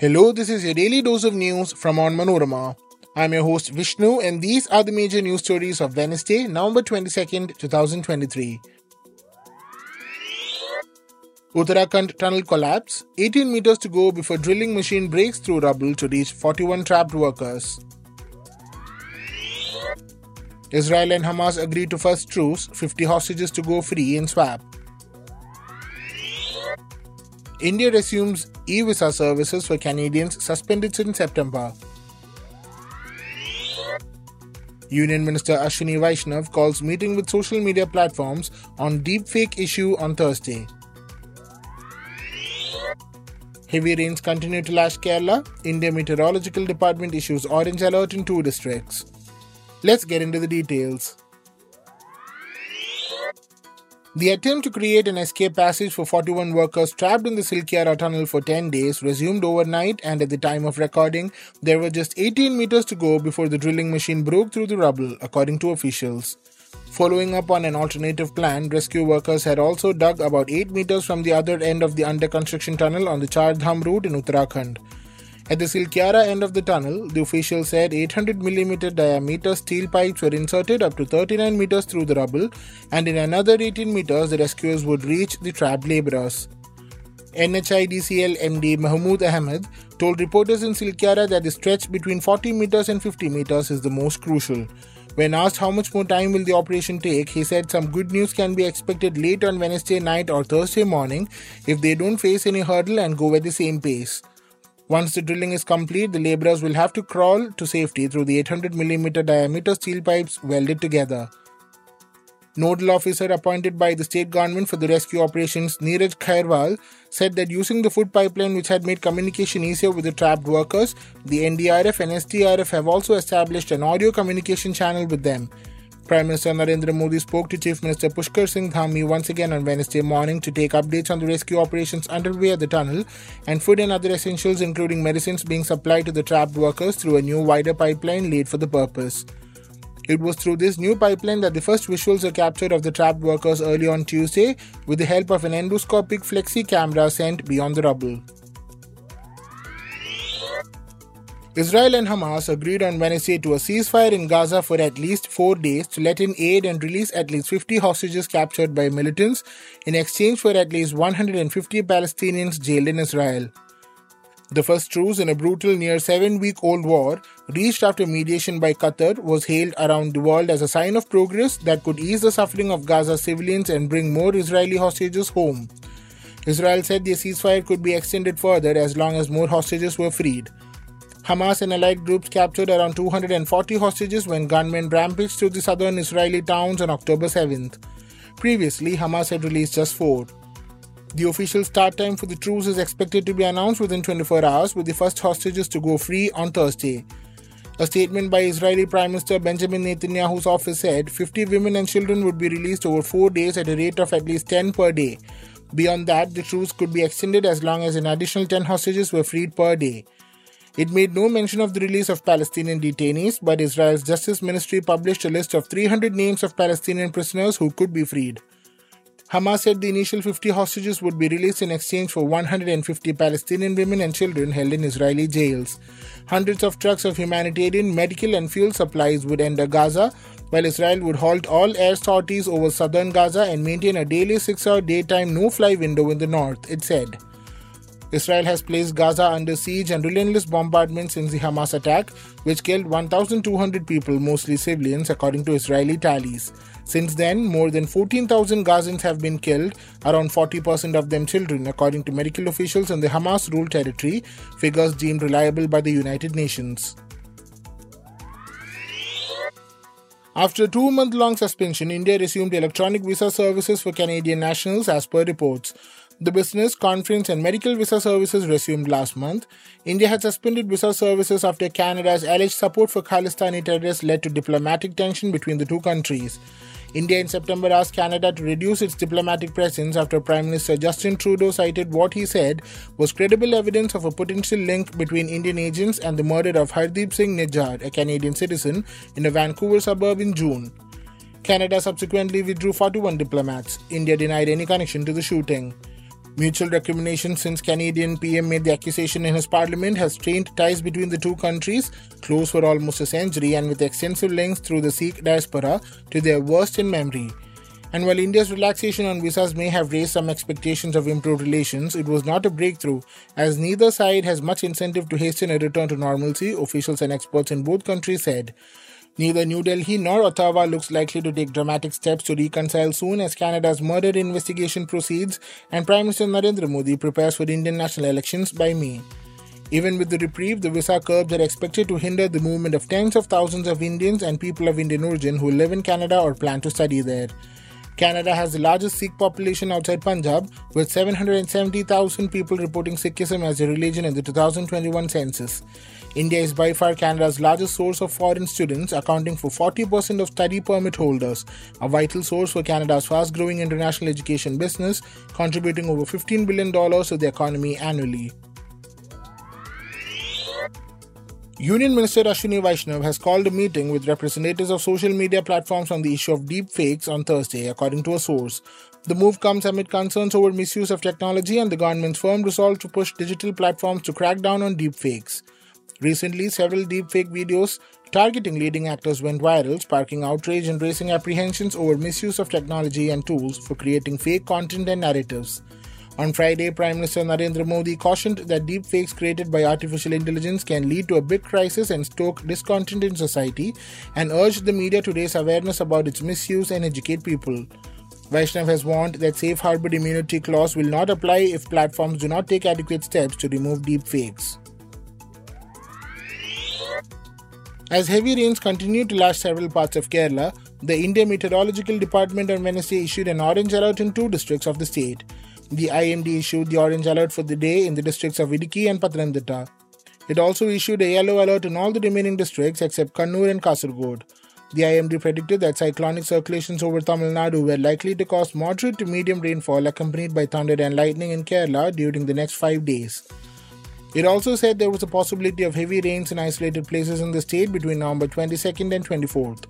Hello, this is your daily dose of news from Onmanorama. I'm your host Vishnu, and these are the major news stories of Wednesday, November 22nd, 2023. Uttarakhand tunnel collapse, 18 meters to go before drilling machine breaks through rubble to reach 41 trapped workers. Israel and Hamas agree to first truce, 50 hostages to go free in swap. India resumes e visa services for Canadians suspended since September. Union Minister Ashwini Vaishnav calls meeting with social media platforms on deepfake issue on Thursday. Heavy rains continue to lash Kerala. India Meteorological Department issues orange alert in two districts. Let's get into the details. The attempt to create an escape passage for 41 workers trapped in the Silkyara tunnel for 10 days resumed overnight, and at the time of recording, there were just 18 meters to go before the drilling machine broke through the rubble, according to officials. Following up on an alternative plan, rescue workers had also dug about 8 meters from the other end of the under construction tunnel on the Char Dham route in Uttarakhand. At the Silkyara end of the tunnel, the official said 800mm diameter steel pipes were inserted up to 39 meters through the rubble, and in another 18 meters, the rescuers would reach the trapped laborers. NHIDCL MD Mahmood Ahmed told reporters in Silkyara that the stretch between 40 meters and 50 meters is the most crucial. When asked how much more time will the operation take, he said some good news can be expected late on Wednesday night or Thursday morning if they don't face any hurdle and go at the same pace. Once the drilling is complete, the laborers will have to crawl to safety through the 800mm diameter steel pipes welded together. Nodal officer appointed by the state government for the rescue operations, Neeraj Khairwal, said that using the food pipeline which had made communication easier with the trapped workers, the NDRF and SDRF have also established an audio communication channel with them. Prime Minister Narendra Modi spoke to Chief Minister Pushkar Singh Dhami once again on Wednesday morning to take updates on the rescue operations underway at the tunnel and food and other essentials, including medicines, being supplied to the trapped workers through a new wider pipeline laid for the purpose. It was through this new pipeline that the first visuals were captured of the trapped workers early on Tuesday with the help of an endoscopic flexi camera sent beyond the rubble. Israel and Hamas agreed on Wednesday to a ceasefire in Gaza for at least four days to let in aid and release at least 50 hostages captured by militants in exchange for at least 150 Palestinians jailed in Israel. The first truce in a brutal, near seven week old war, reached after mediation by Qatar, was hailed around the world as a sign of progress that could ease the suffering of Gaza civilians and bring more Israeli hostages home. Israel said the ceasefire could be extended further as long as more hostages were freed. Hamas and allied groups captured around 240 hostages when gunmen rampaged through the southern Israeli towns on October 7th. Previously, Hamas had released just four. The official start time for the truce is expected to be announced within 24 hours, with the first hostages to go free on Thursday. A statement by Israeli Prime Minister Benjamin Netanyahu's office said 50 women and children would be released over four days at a rate of at least 10 per day. Beyond that, the truce could be extended as long as an additional 10 hostages were freed per day. It made no mention of the release of Palestinian detainees, but Israel's Justice Ministry published a list of 300 names of Palestinian prisoners who could be freed. Hamas said the initial 50 hostages would be released in exchange for 150 Palestinian women and children held in Israeli jails. Hundreds of trucks of humanitarian, medical, and fuel supplies would enter Gaza, while Israel would halt all air sorties over southern Gaza and maintain a daily 6 hour daytime no fly window in the north, it said. Israel has placed Gaza under siege and relentless bombardment since the Hamas attack, which killed 1,200 people, mostly civilians, according to Israeli tallies. Since then, more than 14,000 Gazans have been killed, around 40% of them children, according to medical officials in the Hamas ruled territory, figures deemed reliable by the United Nations. After a two month long suspension, India resumed electronic visa services for Canadian nationals as per reports. The business, conference, and medical visa services resumed last month. India had suspended visa services after Canada's alleged support for Khalistani terrorists led to diplomatic tension between the two countries. India in September asked Canada to reduce its diplomatic presence after Prime Minister Justin Trudeau cited what he said was credible evidence of a potential link between Indian agents and the murder of Hardeep Singh Nijjar, a Canadian citizen, in a Vancouver suburb in June. Canada subsequently withdrew 41 diplomats. India denied any connection to the shooting. Mutual recrimination since Canadian PM made the accusation in his parliament has strained ties between the two countries, close for almost a century and with extensive links through the Sikh diaspora to their worst in memory. And while India's relaxation on visas may have raised some expectations of improved relations, it was not a breakthrough, as neither side has much incentive to hasten a return to normalcy, officials and experts in both countries said. Neither New Delhi nor Ottawa looks likely to take dramatic steps to reconcile soon as Canada's murder investigation proceeds and Prime Minister Narendra Modi prepares for Indian national elections by May. Even with the reprieve, the visa curbs are expected to hinder the movement of tens of thousands of Indians and people of Indian origin who live in Canada or plan to study there. Canada has the largest Sikh population outside Punjab, with 770,000 people reporting Sikhism as a religion in the 2021 census. India is by far Canada's largest source of foreign students, accounting for 40% of study permit holders, a vital source for Canada's fast growing international education business, contributing over $15 billion to the economy annually. Union Minister Ashwini Vaishnav has called a meeting with representatives of social media platforms on the issue of deepfakes on Thursday, according to a source. The move comes amid concerns over misuse of technology and the government's firm resolve to push digital platforms to crack down on deepfakes. Recently, several deepfake videos targeting leading actors went viral, sparking outrage and raising apprehensions over misuse of technology and tools for creating fake content and narratives. On Friday, Prime Minister Narendra Modi cautioned that deepfakes created by artificial intelligence can lead to a big crisis and stoke discontent in society, and urged the media to raise awareness about its misuse and educate people. Vaishnav has warned that safe harbor immunity clause will not apply if platforms do not take adequate steps to remove deepfakes. As heavy rains continue to lash several parts of Kerala, the India Meteorological Department on Wednesday issued an orange alert in two districts of the state. The IMD issued the orange alert for the day in the districts of Idukki and Pathanamthitta. It also issued a yellow alert in all the remaining districts except Kannur and Kasargod. The IMD predicted that cyclonic circulations over Tamil Nadu were likely to cause moderate to medium rainfall accompanied by thunder and lightning in Kerala during the next five days. It also said there was a possibility of heavy rains in isolated places in the state between November 22nd and 24th.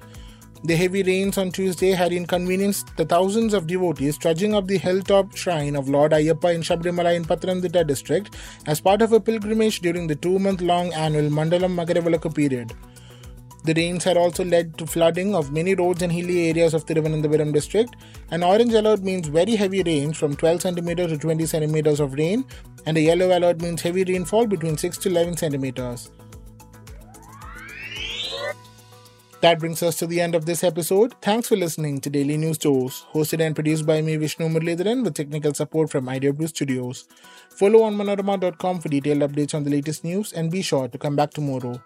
The heavy rains on Tuesday had inconvenienced the thousands of devotees trudging up the hilltop shrine of Lord Ayyappa in Sabarimala in Pathanamthitta district as part of a pilgrimage during the two-month-long annual Mandalam Magaravilakku period. The rains had also led to flooding of many roads and hilly areas of Thiruvananthapuram district. An orange alert means very heavy rains from 12 cm to 20 cm of rain, and a yellow alert means heavy rainfall between 6 to 11 centimeters. That brings us to the end of this episode. Thanks for listening to Daily News Dose, hosted and produced by me, Vishnu Muralidharan, with technical support from Brew Studios. Follow on manorama.com for detailed updates on the latest news and be sure to come back tomorrow.